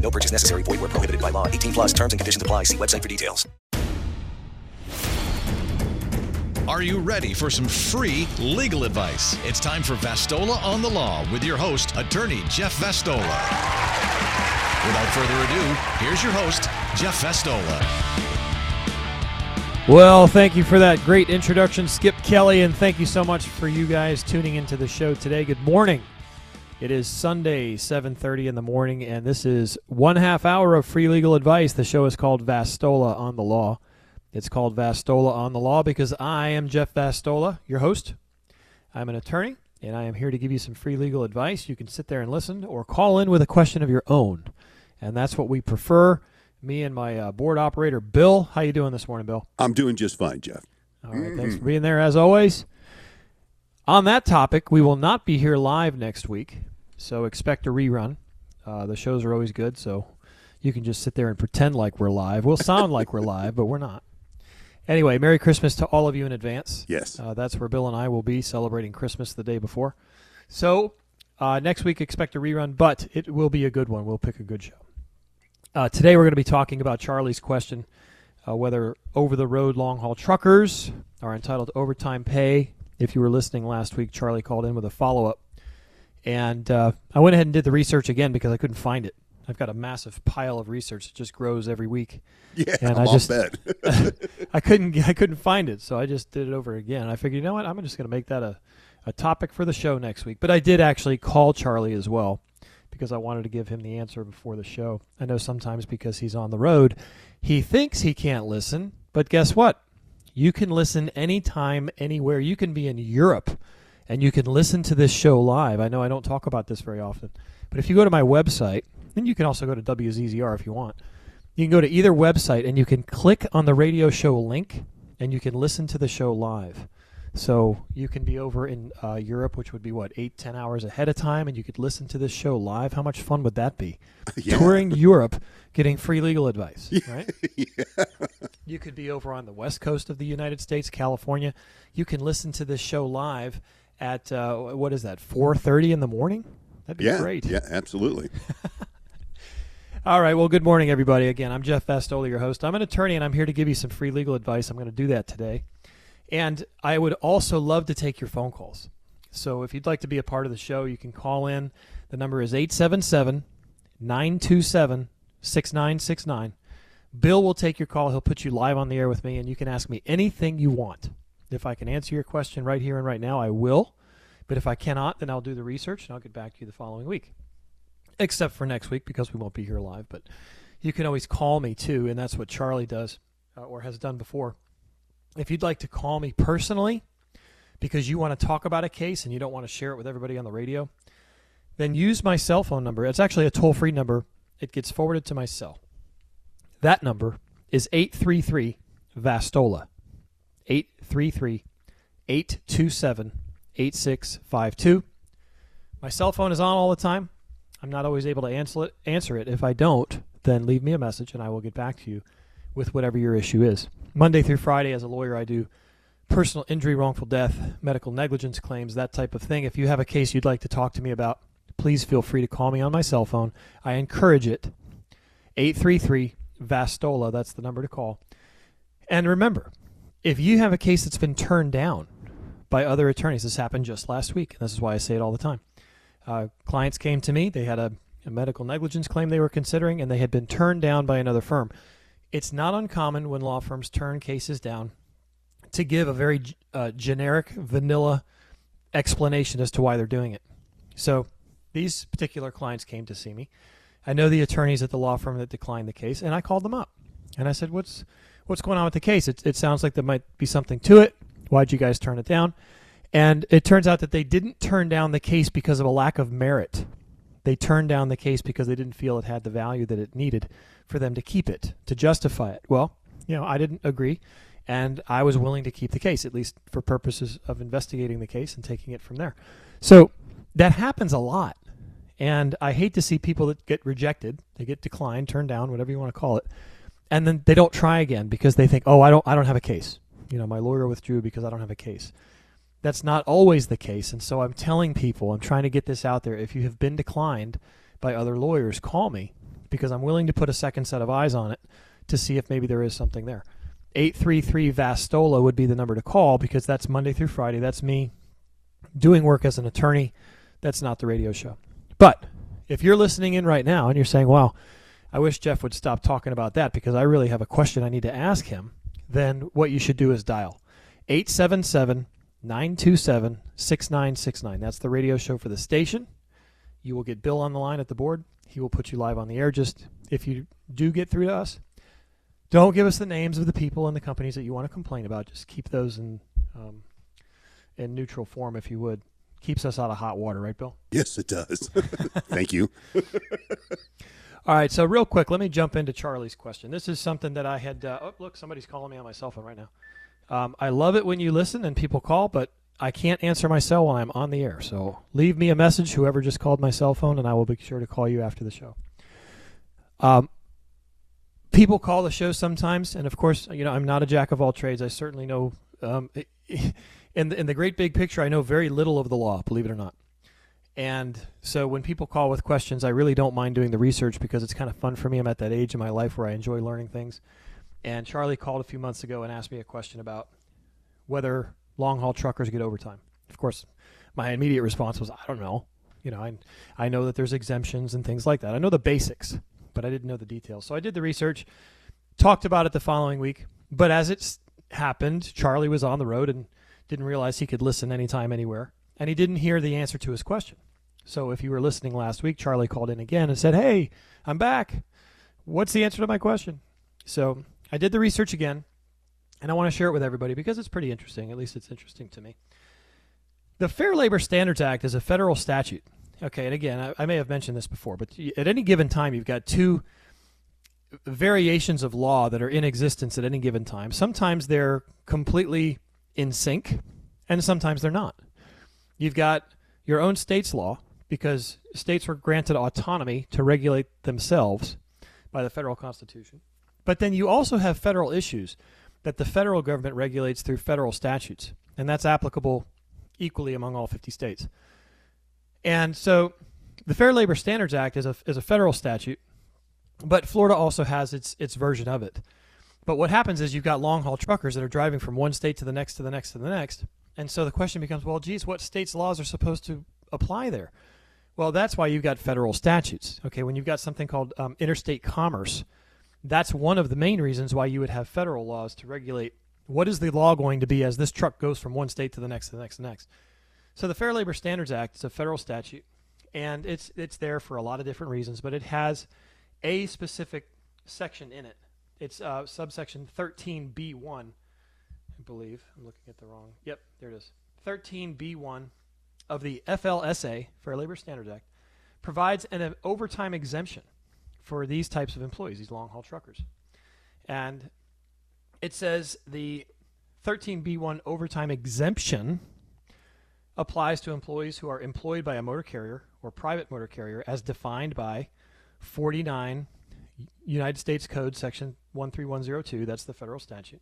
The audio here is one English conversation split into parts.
No purchase necessary. Void where prohibited by law. 18 plus terms and conditions apply. See website for details. Are you ready for some free legal advice? It's time for Vastola on the Law with your host, attorney Jeff Vastola. Without further ado, here's your host, Jeff Vastola. Well, thank you for that great introduction, Skip Kelly, and thank you so much for you guys tuning into the show today. Good morning. It is Sunday, 7:30 in the morning, and this is one half hour of free legal advice. The show is called Vastola on the Law. It's called Vastola on the Law because I am Jeff Vastola, your host. I'm an attorney, and I am here to give you some free legal advice. You can sit there and listen, or call in with a question of your own, and that's what we prefer. Me and my uh, board operator, Bill. How you doing this morning, Bill? I'm doing just fine, Jeff. All right, thanks for being there as always. On that topic, we will not be here live next week, so expect a rerun. Uh, the shows are always good, so you can just sit there and pretend like we're live. We'll sound like we're live, but we're not. Anyway, Merry Christmas to all of you in advance. Yes. Uh, that's where Bill and I will be celebrating Christmas the day before. So uh, next week, expect a rerun, but it will be a good one. We'll pick a good show. Uh, today, we're going to be talking about Charlie's question uh, whether over the road long haul truckers are entitled to overtime pay. If you were listening last week, Charlie called in with a follow up. And uh, I went ahead and did the research again because I couldn't find it. I've got a massive pile of research that just grows every week. Yeah, And I'm I just-. I couldn't I couldn't find it, so I just did it over again. I figured, you know what, I'm just going to make that a, a topic for the show next week. But I did actually call Charlie as well because I wanted to give him the answer before the show. I know sometimes because he's on the road, he thinks he can't listen, but guess what? You can listen anytime, anywhere. You can be in Europe and you can listen to this show live. I know I don't talk about this very often, but if you go to my website, and you can also go to WZZR if you want. You can go to either website and you can click on the radio show link and you can listen to the show live. So you can be over in uh, Europe, which would be what, eight, ten hours ahead of time, and you could listen to this show live. How much fun would that be? Yeah. Touring Europe, getting free legal advice, right? yeah. You could be over on the west coast of the United States, California. You can listen to this show live at uh, what is that, 4:30 in the morning? That'd be yeah, great. yeah, absolutely. All right. Well, good morning, everybody. Again, I'm Jeff Vastola, your host. I'm an attorney, and I'm here to give you some free legal advice. I'm going to do that today. And I would also love to take your phone calls. So if you'd like to be a part of the show, you can call in. The number is 877 927 6969. Bill will take your call. He'll put you live on the air with me, and you can ask me anything you want. If I can answer your question right here and right now, I will. But if I cannot, then I'll do the research and I'll get back to you the following week except for next week because we won't be here live. But you can always call me too, and that's what Charlie does uh, or has done before. If you'd like to call me personally because you want to talk about a case and you don't want to share it with everybody on the radio, then use my cell phone number. It's actually a toll free number, it gets forwarded to my cell. That number is 833 Vastola. 833 827 8652. My cell phone is on all the time. I'm not always able to answer it. Answer it. If I don't, then leave me a message and I will get back to you with whatever your issue is. Monday through Friday, as a lawyer, I do personal injury, wrongful death, medical negligence claims, that type of thing. If you have a case you'd like to talk to me about, please feel free to call me on my cell phone. I encourage it. 833 Vastola, that's the number to call. And remember, if you have a case that's been turned down by other attorneys, this happened just last week, and this is why I say it all the time. Uh, clients came to me, they had a, a medical negligence claim they were considering, and they had been turned down by another firm. It's not uncommon when law firms turn cases down to give a very uh, generic, vanilla explanation as to why they're doing it. So these particular clients came to see me. I know the attorneys at the law firm that declined the case, and I called them up and I said, "What's what's going on with the case? It, it sounds like there might be something to it. Why'd you guys turn it down?" And it turns out that they didn't turn down the case because of a lack of merit. They turned down the case because they didn't feel it had the value that it needed for them to keep it, to justify it. Well, you know, I didn't agree, and I was willing to keep the case at least for purposes of investigating the case and taking it from there. So that happens a lot, and I hate to see people that get rejected, they get declined, turned down, whatever you want to call it, and then they don't try again because they think, oh, I don't, I don't have a case. You know, my lawyer withdrew because I don't have a case. That's not always the case, and so I'm telling people, I'm trying to get this out there. If you have been declined by other lawyers, call me because I'm willing to put a second set of eyes on it to see if maybe there is something there. 833 Vastola would be the number to call because that's Monday through Friday. That's me doing work as an attorney. That's not the radio show. But if you're listening in right now and you're saying, wow, I wish Jeff would stop talking about that because I really have a question I need to ask him, then what you should do is dial 877 927 6969. That's the radio show for the station. You will get Bill on the line at the board. He will put you live on the air. Just if you do get through to us, don't give us the names of the people and the companies that you want to complain about. Just keep those in um, in neutral form, if you would. Keeps us out of hot water, right, Bill? Yes, it does. Thank you. All right, so real quick, let me jump into Charlie's question. This is something that I had. Uh, oh, look, somebody's calling me on my cell phone right now. Um, I love it when you listen and people call, but I can't answer my cell while I'm on the air. So leave me a message, whoever just called my cell phone, and I will be sure to call you after the show. Um, people call the show sometimes, and of course, you know I'm not a jack of all trades. I certainly know, um, in the, in the great big picture, I know very little of the law, believe it or not. And so when people call with questions, I really don't mind doing the research because it's kind of fun for me. I'm at that age in my life where I enjoy learning things. And Charlie called a few months ago and asked me a question about whether long haul truckers get overtime. Of course, my immediate response was, I don't know. You know, I, I know that there's exemptions and things like that. I know the basics, but I didn't know the details. So I did the research, talked about it the following week. But as it happened, Charlie was on the road and didn't realize he could listen anytime, anywhere. And he didn't hear the answer to his question. So if you were listening last week, Charlie called in again and said, Hey, I'm back. What's the answer to my question? So I did the research again and I want to share it with everybody because it's pretty interesting. At least it's interesting to me. The Fair Labor Standards Act is a federal statute. Okay, and again, I, I may have mentioned this before, but at any given time, you've got two variations of law that are in existence at any given time. Sometimes they're completely in sync, and sometimes they're not. You've got your own state's law because states were granted autonomy to regulate themselves by the federal constitution. But then you also have federal issues that the federal government regulates through federal statutes, and that's applicable equally among all 50 states. And so the Fair Labor Standards Act is a, is a federal statute, but Florida also has its, its version of it. But what happens is you've got long haul truckers that are driving from one state to the next to the next to the next. And so the question becomes well, geez, what state's laws are supposed to apply there? Well, that's why you've got federal statutes. Okay, when you've got something called um, interstate commerce, that's one of the main reasons why you would have federal laws to regulate what is the law going to be as this truck goes from one state to the next to the next to the next. So the Fair Labor Standards Act is a federal statute, and it's it's there for a lot of different reasons, but it has a specific section in it. It's uh, subsection 13B1, I believe. I'm looking at the wrong. Yep, there it is. 13B1 of the FLSA, Fair Labor Standards Act, provides an, an overtime exemption for these types of employees, these long haul truckers. And it says the 13B1 overtime exemption applies to employees who are employed by a motor carrier or private motor carrier as defined by 49 United States Code section 13102, that's the federal statute.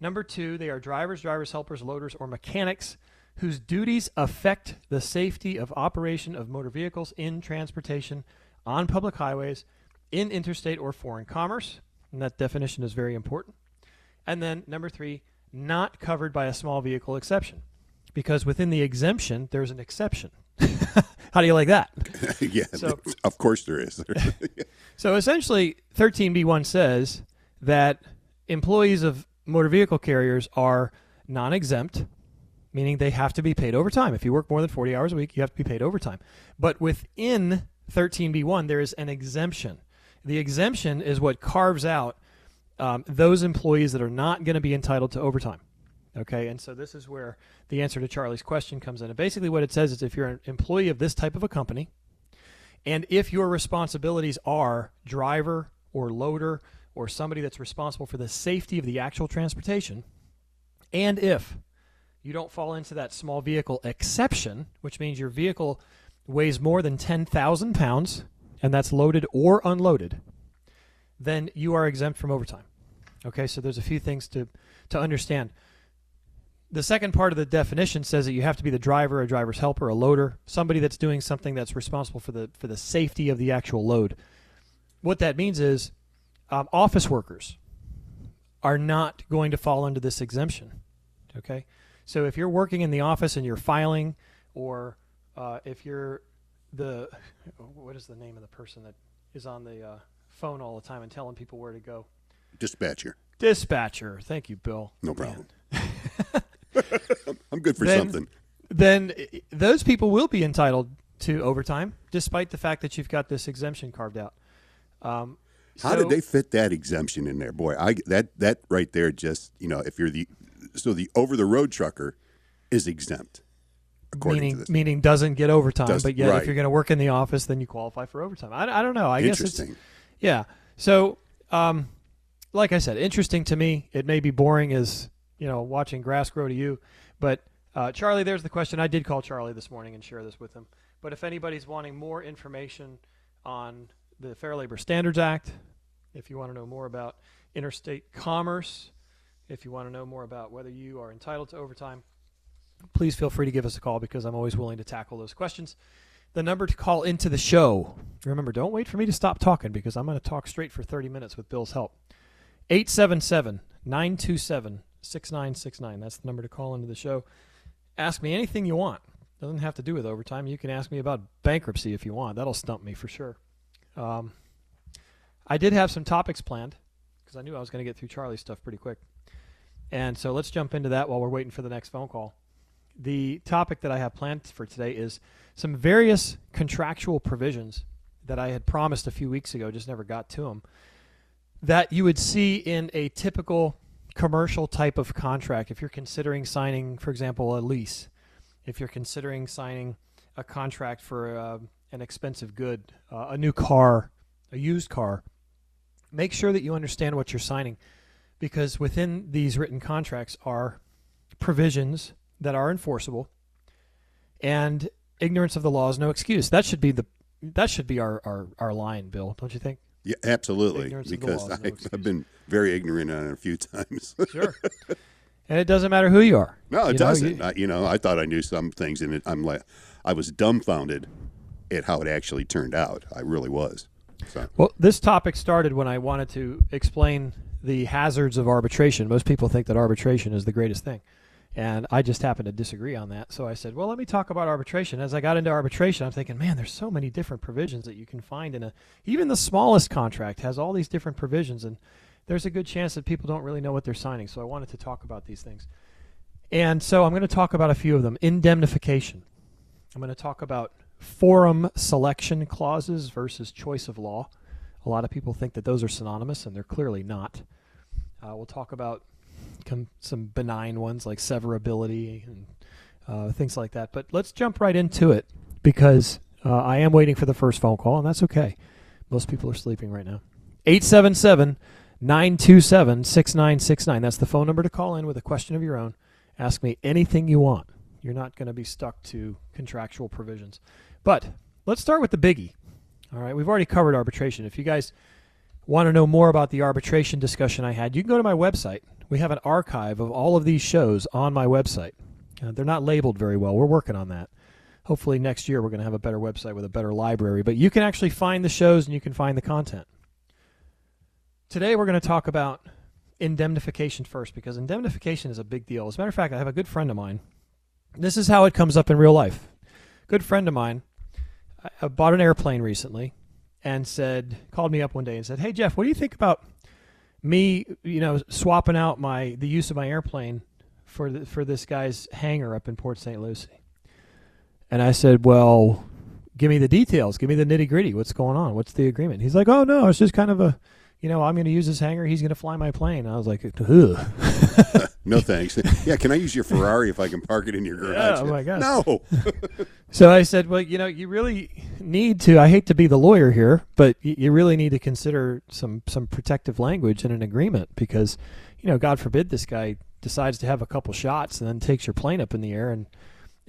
Number 2, they are drivers, drivers helpers, loaders or mechanics whose duties affect the safety of operation of motor vehicles in transportation on public highways in interstate or foreign commerce. And that definition is very important. And then number three, not covered by a small vehicle exception. Because within the exemption, there's an exception. How do you like that? yeah, So- of course there is. So essentially, 13B1 says that employees of motor vehicle carriers are non exempt, meaning they have to be paid overtime. If you work more than 40 hours a week, you have to be paid overtime. But within 13B1, there is an exemption. The exemption is what carves out um, those employees that are not going to be entitled to overtime. Okay, and so this is where the answer to Charlie's question comes in. And basically, what it says is if you're an employee of this type of a company, and if your responsibilities are driver or loader or somebody that's responsible for the safety of the actual transportation, and if you don't fall into that small vehicle exception, which means your vehicle weighs more than 10,000 pounds and that's loaded or unloaded, then you are exempt from overtime. Okay, so there's a few things to, to understand. The second part of the definition says that you have to be the driver, a driver's helper, a loader, somebody that's doing something that's responsible for the for the safety of the actual load. What that means is um, office workers are not going to fall under this exemption. Okay, so if you're working in the office and you're filing, or uh, if you're the what is the name of the person that is on the uh, phone all the time and telling people where to go? Dispatcher. Dispatcher. Thank you, Bill. No problem. I'm good for Then- something. then those people will be entitled to overtime, despite the fact that you've got this exemption carved out. Um, How so- did they fit that exemption in there, boy? I that that right there just you know if you're the so the over the road trucker is exempt meaning meaning doesn't get overtime, Does- but yet right. if you're going to work in the office, then you qualify for overtime. I, I don't know. I guess it's Interesting. yeah. So, um, like I said, interesting to me. It may be boring as you know watching grass grow to you, but uh, Charlie, there's the question. I did call Charlie this morning and share this with him. But if anybody's wanting more information on the Fair Labor Standards Act, if you want to know more about interstate commerce, if you want to know more about whether you are entitled to overtime, please feel free to give us a call because I'm always willing to tackle those questions. The number to call into the show. Remember, don't wait for me to stop talking because I'm going to talk straight for 30 minutes with Bill's help. 877 927 6969. That's the number to call into the show. Ask me anything you want. Doesn't have to do with overtime. You can ask me about bankruptcy if you want. That'll stump me for sure. Um, I did have some topics planned because I knew I was going to get through Charlie's stuff pretty quick. And so let's jump into that while we're waiting for the next phone call. The topic that I have planned for today is some various contractual provisions that I had promised a few weeks ago, just never got to them, that you would see in a typical commercial type of contract if you're considering signing, for example, a lease, if you're considering signing a contract for uh, an expensive good, uh, a new car, a used car. Make sure that you understand what you're signing because within these written contracts are provisions that are enforceable and ignorance of the law is no excuse. That should be the that should be our, our, our line, Bill, don't you think? Yeah, absolutely. Ignorance Because no I, excuse. I've been very ignorant on it a few times. Sure. and it doesn't matter who you are. no, it You doesn't. you- I, you know, I thought I knew some things, and it, I'm like, I was dumbfounded at how it actually turned out. I really was. So Well, this topic started when I wanted to explain the hazards of arbitration. Most people think that arbitration is the greatest thing. And I just happen to disagree on that. So I said, well, let me talk about arbitration. As I got into arbitration, I'm thinking, man, there's so many different provisions that you can find in a even the smallest contract has all these different provisions and there's a good chance that people don't really know what they're signing. So I wanted to talk about these things. And so I'm going to talk about a few of them. Indemnification. I'm going to talk about forum selection clauses versus choice of law. A lot of people think that those are synonymous, and they're clearly not. Uh, we'll talk about some benign ones like severability and uh, things like that. But let's jump right into it because uh, I am waiting for the first phone call, and that's okay. Most people are sleeping right now. 877 927 6969. That's the phone number to call in with a question of your own. Ask me anything you want. You're not going to be stuck to contractual provisions. But let's start with the biggie. All right, we've already covered arbitration. If you guys want to know more about the arbitration discussion I had, you can go to my website. We have an archive of all of these shows on my website. Uh, they're not labeled very well. We're working on that. Hopefully, next year we're going to have a better website with a better library. But you can actually find the shows and you can find the content. Today we're going to talk about indemnification first because indemnification is a big deal. As a matter of fact, I have a good friend of mine. This is how it comes up in real life. Good friend of mine I- I bought an airplane recently and said called me up one day and said, "Hey Jeff, what do you think about me, you know, swapping out my the use of my airplane for the, for this guy's hangar up in Port St. Lucie?" And I said, "Well, give me the details. Give me the nitty gritty. What's going on? What's the agreement?" He's like, "Oh no, it's just kind of a you know, I'm going to use this hangar. He's going to fly my plane. I was like, Ugh. no thanks. Yeah, can I use your Ferrari if I can park it in your garage? Yeah, oh my god. No. so I said, well, you know, you really need to. I hate to be the lawyer here, but you, you really need to consider some some protective language in an agreement because, you know, God forbid this guy decides to have a couple shots and then takes your plane up in the air and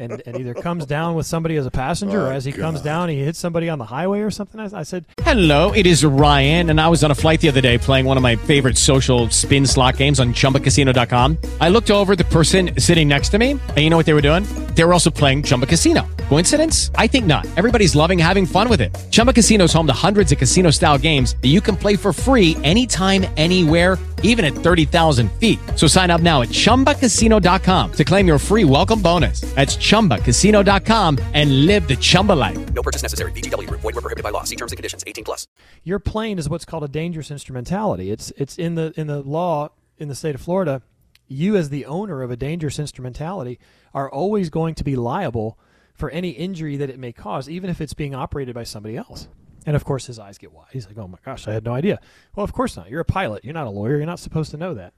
and, and either comes down with somebody as a passenger Oh, or as he comes down he hits somebody on the highway or something. I, I said, Hello, it is Ryan, and I was on a flight the other day playing one of my favorite social spin slot games on chumbacasino.com. I looked over the person sitting next to me, and you know what they were doing? They were also playing Chumba Casino. Coincidence? I think not. Everybody's loving having fun with it. Chumba Casino is home to hundreds of casino style games that you can play for free anytime, anywhere, even at 30,000 feet. So sign up now at chumbacasino.com to claim your free welcome bonus. That's chumbacasino.com and live the Chumba life. No purchase necessary. VGW Group. Void were prohibited by law. See terms and conditions. 18 plus. your plane is what's called a dangerous instrumentality. It's it's in the in the law in the state of Florida. You as the owner of a dangerous instrumentality are always going to be liable for any injury that it may cause, even if it's being operated by somebody else. And of course, his eyes get wide. He's like, "Oh my gosh, I had no idea." Well, of course not. You're a pilot. You're not a lawyer. You're not supposed to know that.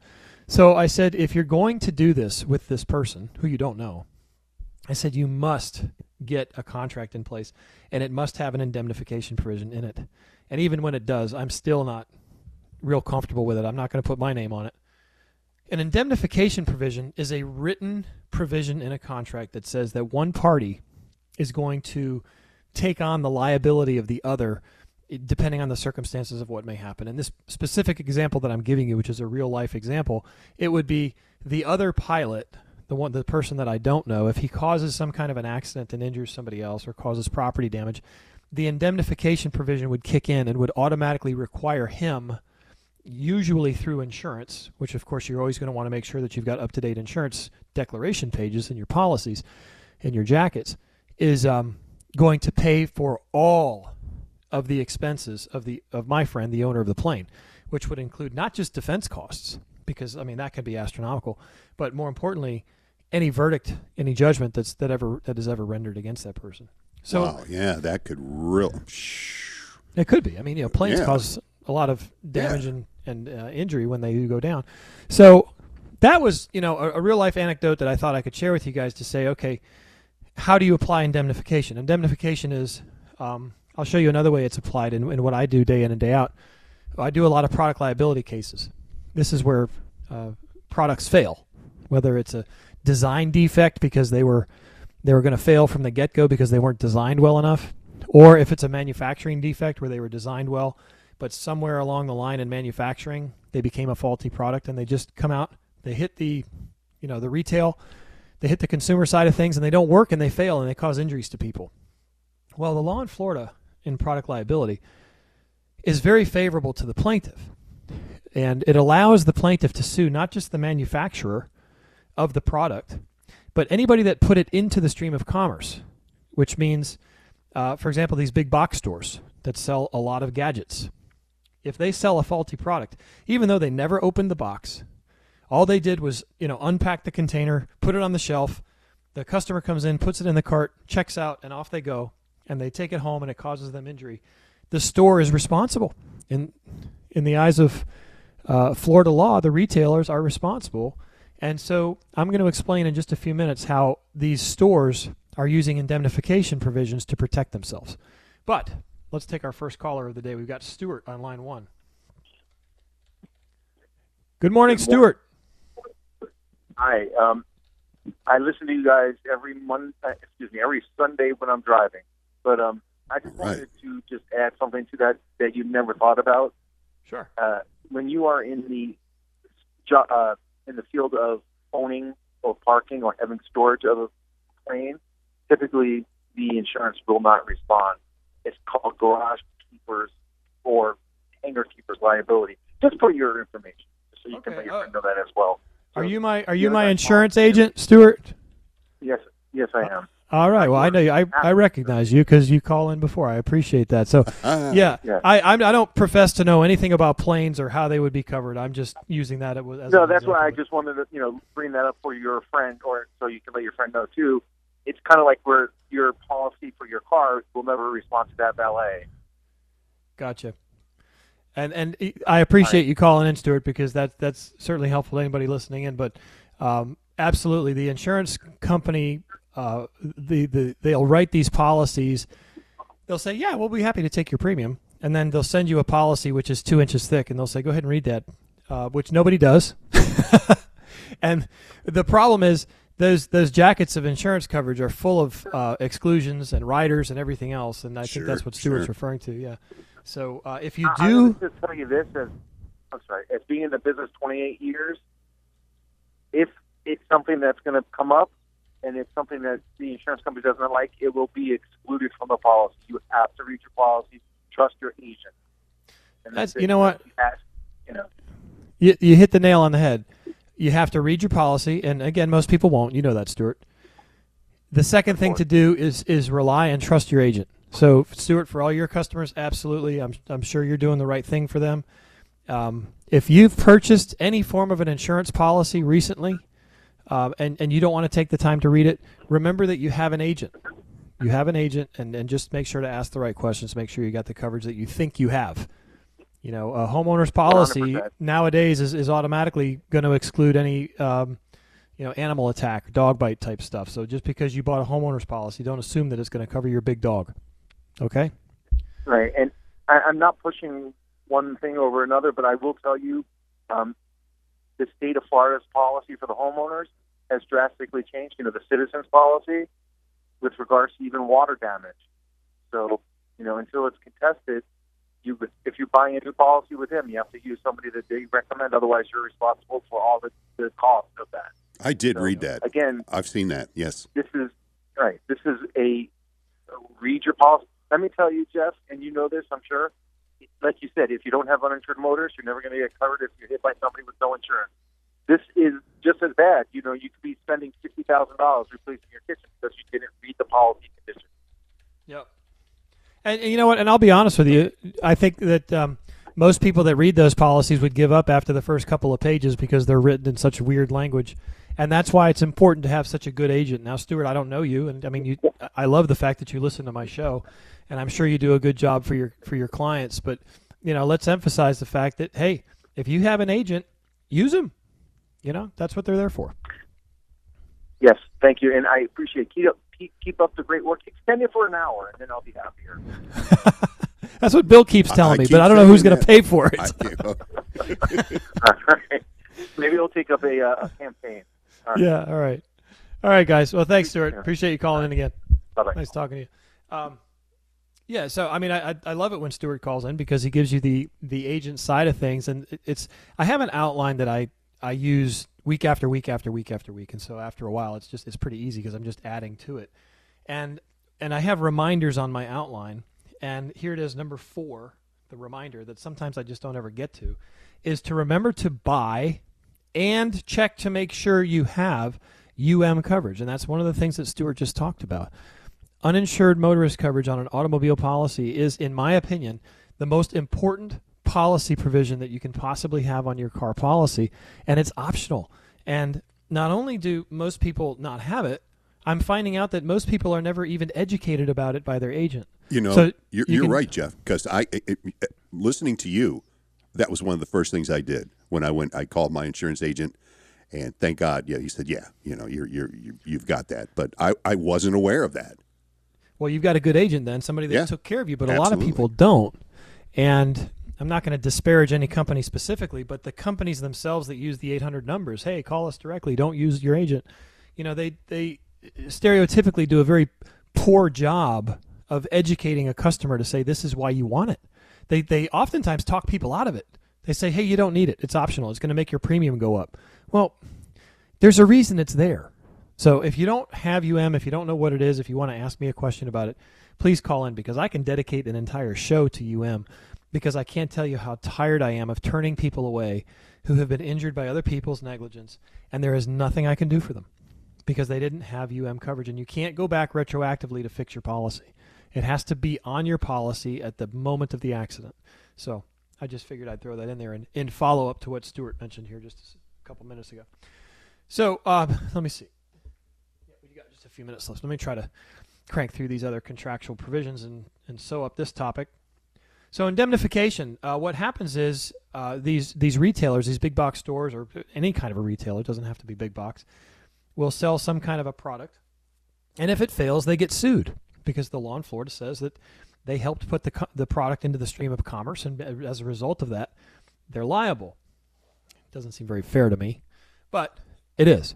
So I said, if you're going to do this with this person who you don't know, I said you must get a contract in place and it must have an indemnification provision in it. And even when it does, I'm still not real comfortable with it. I'm not going to put my name on it. An indemnification provision is a written provision in a contract that says that one party is going to take on the liability of the other depending on the circumstances of what may happen. In this specific example that I'm giving you, which is a real life example, it would be the other pilot, the one the person that I don't know, if he causes some kind of an accident and injures somebody else or causes property damage, the indemnification provision would kick in and would automatically require him usually through insurance, which of course you're always going to want to make sure that you've got up to date insurance declaration pages in your policies in your jackets, is um, going to pay for all of the expenses of the of my friend, the owner of the plane, which would include not just defense costs, because I mean that could be astronomical, but more importantly, any verdict, any judgment that's that ever that is ever rendered against that person. So wow, yeah, that could real. it could be. I mean, you know, planes Yeah. cause a lot of damage and, and uh, injury when they do go down. So that was, you know, a, a real life anecdote that I thought I could share with you guys to say, okay, how do you apply indemnification? Indemnification is, um, I'll show you another way it's applied in, in what I do day in and day out. I do a lot of product liability cases. This is where uh, products fail, whether it's a design defect because they were they were going to fail from the get go because they weren't designed well enough, or if it's a manufacturing defect where they were designed well, but somewhere along the line in manufacturing they became a faulty product and they just come out, they hit the, you know, the retail, they hit the consumer side of things and they don't work and they fail and they cause injuries to people. Well, the law in Florida in product liability is very favorable to the plaintiff. And it allows the plaintiff to sue not just the manufacturer of the product, but anybody that put it into the stream of commerce, which means, uh, for example, these big box stores that sell a lot of gadgets. If they sell a faulty product, even though they never opened the box, all they did was, you know, unpack the container, put it on the shelf. The customer comes in, puts it in the cart, checks out, and off they go. And they take it home, and it causes them injury. The store is responsible. In in the eyes of uh, Florida law, the retailers are responsible. And so I'm going to explain in just a few minutes how these stores are using indemnification provisions to protect themselves. But let's take our first caller of the day. We've got Stuart on line one. Good morning, Stuart. Hi. Um, I listen to you guys every Monday. Excuse me, every Sunday when I'm driving. But um, I just Right. wanted to just add something to that that you never thought about. Sure. Uh, when you are in the uh, in the field of owning or parking or having storage of a plane, typically the insurance will not respond. It's called garage keepers or hangar keepers liability. Just for your information, so you can Okay, let your uh, friend know that as well. Are you my Are you my insurance agent, Stuart? Yes, yes, I am. All right. Well, I know you. I, I recognize you because you call in before. I appreciate that. So, Ah, yeah, Yeah. I I'm, I don't profess to know anything about planes or how they would be covered. I'm just using that as No, that's why I just wanted to, you know, bring that up for your friend, or so you can let your friend know too. It's kind of like where your policy for your car will never respond to that valet. Gotcha. And and I appreciate you calling in, Stuart, because that that's certainly helpful to anybody listening in. But um, absolutely, the insurance company, uh, the the they'll write these policies. They'll say, "Yeah, we'll be happy to take your premium," and then they'll send you a policy which is two inches thick, and they'll say, "Go ahead and read that," uh, which nobody does. and the problem is those those jackets of insurance coverage are full of uh, exclusions and riders and everything else, and I Sure, think that's what Stuart's sure. referring to. Yeah. So uh, if you I- I do, would just tell you this as I'm sorry, as being in the business 28 years, if it's something that's going to come up and it's something that the insurance company doesn't like, it will be excluded from the policy. You have to read your policy, trust your agent. And That's- it. you know what? Ask, you know, you, you hit the nail on the head. You have to read your policy, and again, most people won't. You know that, Stuart. The second thing to do is is rely and trust your agent. So, Stuart, for all your customers, absolutely, I'm I'm sure you're doing the right thing for them. Um, if you've purchased any form of an insurance policy recently, um, and and you don't want to take the time to read it, remember that you have an agent. You have an agent, and, and just make sure to ask the right questions. Make sure you got the coverage that you think you have. You know, a homeowner's policy 100%. nowadays is, is automatically going to exclude any, um, you know, animal attack, dog bite type stuff. So just because you bought a homeowner's policy, don't assume that it's going to cover your big dog. Okay. Right, and I, I'm not pushing one thing over another, but I will tell you, um, the state of Florida's policy for the homeowners has drastically changed. You know, the citizens policy with regards to even water damage. So, you know, until it's contested, you would, if you buy a new policy with them, you have to use somebody that they recommend. Otherwise, you're responsible for all the, the cost of that. I did So, read that. Again, I've seen that. Yes. this is right. This is a read your policy. Let me tell you, Jeff, and you know this, I'm sure. Like you said, if you don't have uninsured motors, you're never going to get covered if you're hit by somebody with no insurance. This is just as bad. You know, you could be spending sixty thousand dollars replacing your kitchen because you didn't read the policy conditions. Yep. And, and you know what? And I'll be honest with you. I think that um, most people that read those policies would give up after the first couple of pages because they're written in such weird language. And that's why it's important to have such a good agent. Now, Stuart, I don't know you, and I mean, you. I love the fact that you listen to my show, and I'm sure you do a good job for your for your clients. But you know, let's emphasize the fact that hey, if you have an agent, use them. You know, that's what they're there for. Yes, thank you, and I appreciate keep up keep, keep up the great work. Extend it for an hour, and then I'll be happier. That's what Bill keeps telling me, keep but I don't know who's going to pay for it. All right. Maybe we'll take up a, uh, a campaign. All right. Yeah. All right. All right, guys. Well, thanks, Stuart. Appreciate you calling in again. Bye bye. Nice talking to you. Um, yeah. So, I mean, I, I love it when Stuart calls in because he gives you the the agent side of things, and it's I have an outline that I I use week after week after week after week, and so after a while, it's just it's pretty easy because I'm just adding to it, and and I have reminders on my outline, and here it is, number four, the reminder that sometimes I just don't ever get to, is to remember to buy and check to make sure you have UM coverage. And that's one of the things that Stuart just talked about. Uninsured motorist coverage on an automobile policy is, in my opinion, the most important policy provision that you can possibly have on your car policy. And it's optional. And not only do most people not have it, I'm finding out that most people are never even educated about it by their agent. You know, So you're, you you're can- right, Jeff. Because I, it, it- listening to you, that was one of the first things I did when I went. I called my insurance agent, and thank God, yeah, he said, yeah, you know, you're you're you, you've got that. But I, I wasn't aware of that. Well, you've got a good agent then, somebody that Yeah, took care of you, but a lot of people don't. And I'm not going to disparage any company specifically, but the companies themselves that use the 800 numbers, hey, call us directly, don't use your agent. You know, they they stereotypically do a very poor job of educating a customer to say this is why you want it. They they oftentimes talk people out of it. They say, "Hey, you don't need it. It's optional. It's going to make your premium go up." Well, there's a reason it's there. So if you don't have UM, if you don't know what it is, if you want to ask me a question about it, please call in because I can dedicate an entire show to UM because I can't tell you how tired I am of turning people away who have been injured by other people's negligence and there is nothing I can do for them because they didn't have UM coverage and you can't go back retroactively to fix your policy. It has to be on your policy at the moment of the accident. So I just figured I'd throw that in there in, in follow up to what Stuart mentioned here just a couple minutes ago. So um, let me see. Just a few minutes left. Let me try to crank through these other contractual provisions and, and sew up this topic. So indemnification, uh, what happens is uh, these these retailers, these big box stores, or any kind of a retailer, doesn't have to be big box, will sell some kind of a product, and if it fails, they get sued because the law in Florida says that they helped put the co- the product into the stream of commerce, and as a result of that, they're liable. It Doesn't seem very fair to me, but it is.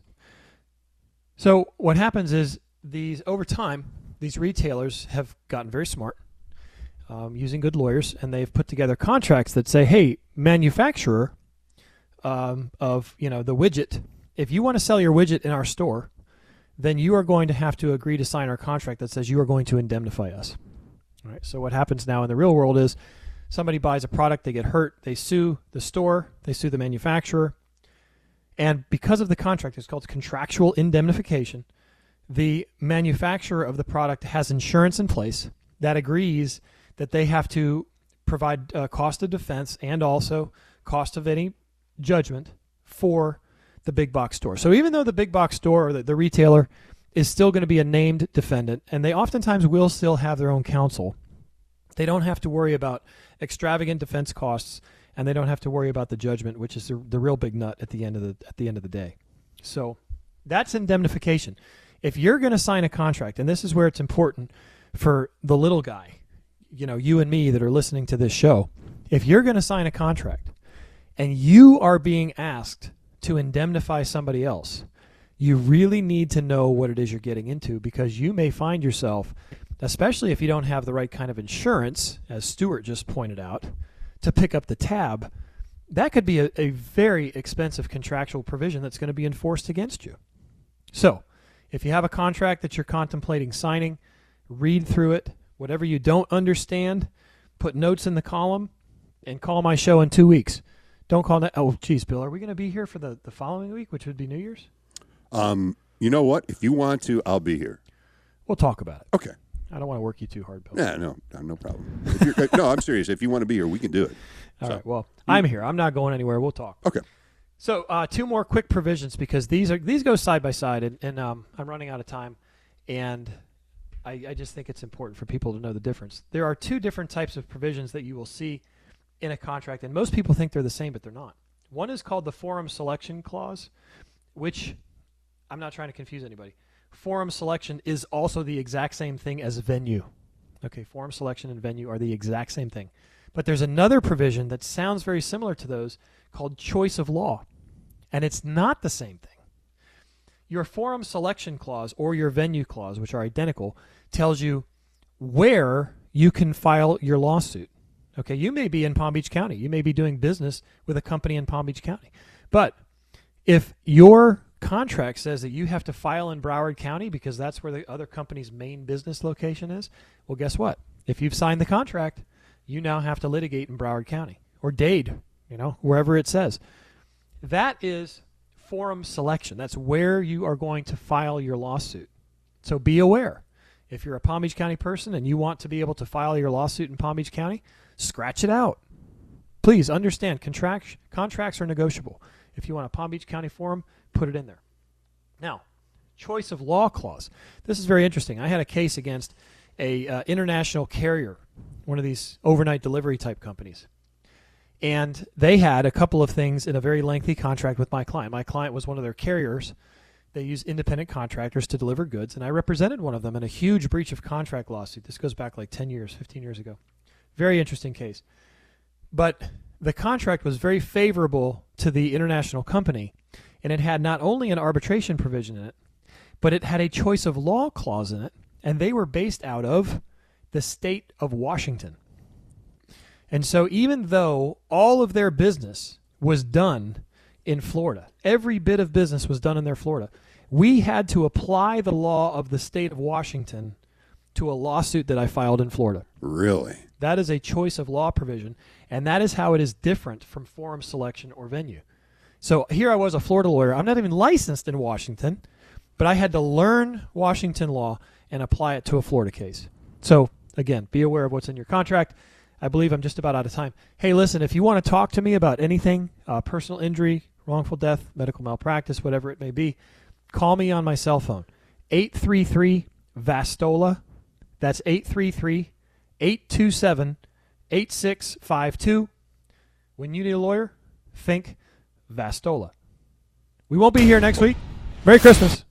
So what happens is these over time, these retailers have gotten very smart um, using good lawyers, and they've put together contracts that say, "Hey, manufacturer um, of you know the widget, if you want to sell your widget in our store, then you are going to have to agree to sign our contract that says you are going to indemnify us." All right. So what happens now in the real world is somebody buys a product, they get hurt, they sue the store, they sue the manufacturer, and because of the contract, it's called contractual indemnification. The manufacturer of the product has insurance in place that agrees that they have to provide uh, cost of defense and also cost of any judgment for the big box store. So even though the big box store or the, the retailer is still going to be a named defendant, and they oftentimes will still have their own counsel, they don't have to worry about extravagant defense costs, and they don't have to worry about the judgment, which is the, the real big nut at the end of the at the end of the day. So that's indemnification. If you're going to sign a contract, and this is where it's important for the little guy, you know, you and me that are listening to this show, if you're going to sign a contract and you are being asked to indemnify somebody else, you really need to know what it is you're getting into because you may find yourself, especially if you don't have the right kind of insurance, as Stuart just pointed out, to pick up the tab. That could be a, a very expensive contractual provision that's going to be enforced against you. So, if you have a contract that you're contemplating signing, read through it, Whatever you don't understand, put notes in the column and call my show in two weeks. Don't call that. Oh, geez, Bill, are we going to be here for the, the following week, which would be New Year's? Um, you know what? If you want to, I'll be here. We'll talk about it. Okay. I don't want to work you too hard, Bill. Yeah, no, no, no problem. If you're- no, I'm serious. If you want to be here, we can do it. All So- right. Well, I'm here. I'm not going anywhere. We'll talk. Okay. So uh, two more quick provisions because these are these go side by side, and, and um, I'm running out of time, and I, I just think it's important for people to know the difference. There are two different types of provisions that you will see in a contract, and most people think they're the same, but they're not. One is called the forum selection clause, which I'm not trying to confuse anybody. Forum selection is also the exact same thing as venue. Okay, forum selection and venue are the exact same thing. But there's another provision that sounds very similar to those called choice of law, and it's not the same thing. Your forum selection clause or your venue clause, which are identical, tells you where you can file your lawsuit. Okay, you may be in Palm Beach County. You may be doing business with a company in Palm Beach County. But if your contract says that you have to file in Broward County because that's where the other company's main business location is, well, guess what? If you've signed the contract, you now have to litigate in Broward County or Dade, you know, wherever it says. That is forum selection. That's where you are going to file your lawsuit. So be aware. If you're a Palm Beach County person and you want to be able to file your lawsuit in Palm Beach County, scratch it out. Please understand contract, contracts are negotiable. If you want a Palm Beach County forum, put it in there. Now, choice of law clause. This is very interesting. I had a case against a uh, international carrier, one of these overnight delivery type companies. And they had a couple of things in a very lengthy contract with my client. My client was one of their carriers. They use independent contractors to deliver goods, and I represented one of them in a huge breach of contract lawsuit. This goes back like 10 years, 15 years ago. Very interesting case. But the contract was very favorable to the international company, and it had not only an arbitration provision in it, but it had a choice of law clause in it, and they were based out of the state of Washington. And so, even though all of their business was done in Florida, every bit of business was done in their Florida, we had to apply the law of the state of Washington to a lawsuit that I filed in Florida. Really? That is a choice of law provision, and that is how it is different from forum selection or venue. So here I was, a Florida lawyer. I'm not even licensed in Washington, but I had to learn Washington law and apply it to a Florida case. So again, be aware of what's in your contract. I believe I'm just about out of time. Hey, listen, if you want to talk to me about anything, uh, personal injury, wrongful death, medical malpractice, whatever it may be, call me on my cell phone. 833 Vastola. That's 833 827 8652. When you need a lawyer, think Vastola. We won't be here next week. Merry Christmas.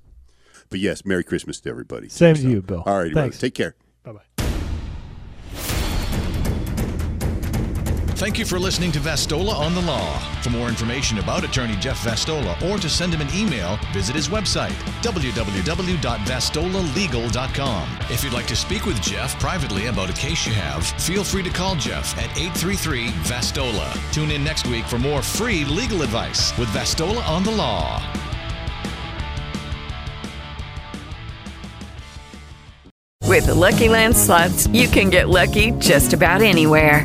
But yes, Merry Christmas to everybody. Same to you, Bill. All right, brother. Thanks. Take care. Thank you for listening to Vastola on the Law. For more information about attorney Jeff Vastola or to send him an email, visit his website, www.vastolalegal.com. If you'd like to speak with Jeff privately about a case you have, feel free to call Jeff at 833 Vastola. Tune in next week for more free legal advice with Vastola on the Law. With the Lucky Land slots, you can get lucky just about anywhere.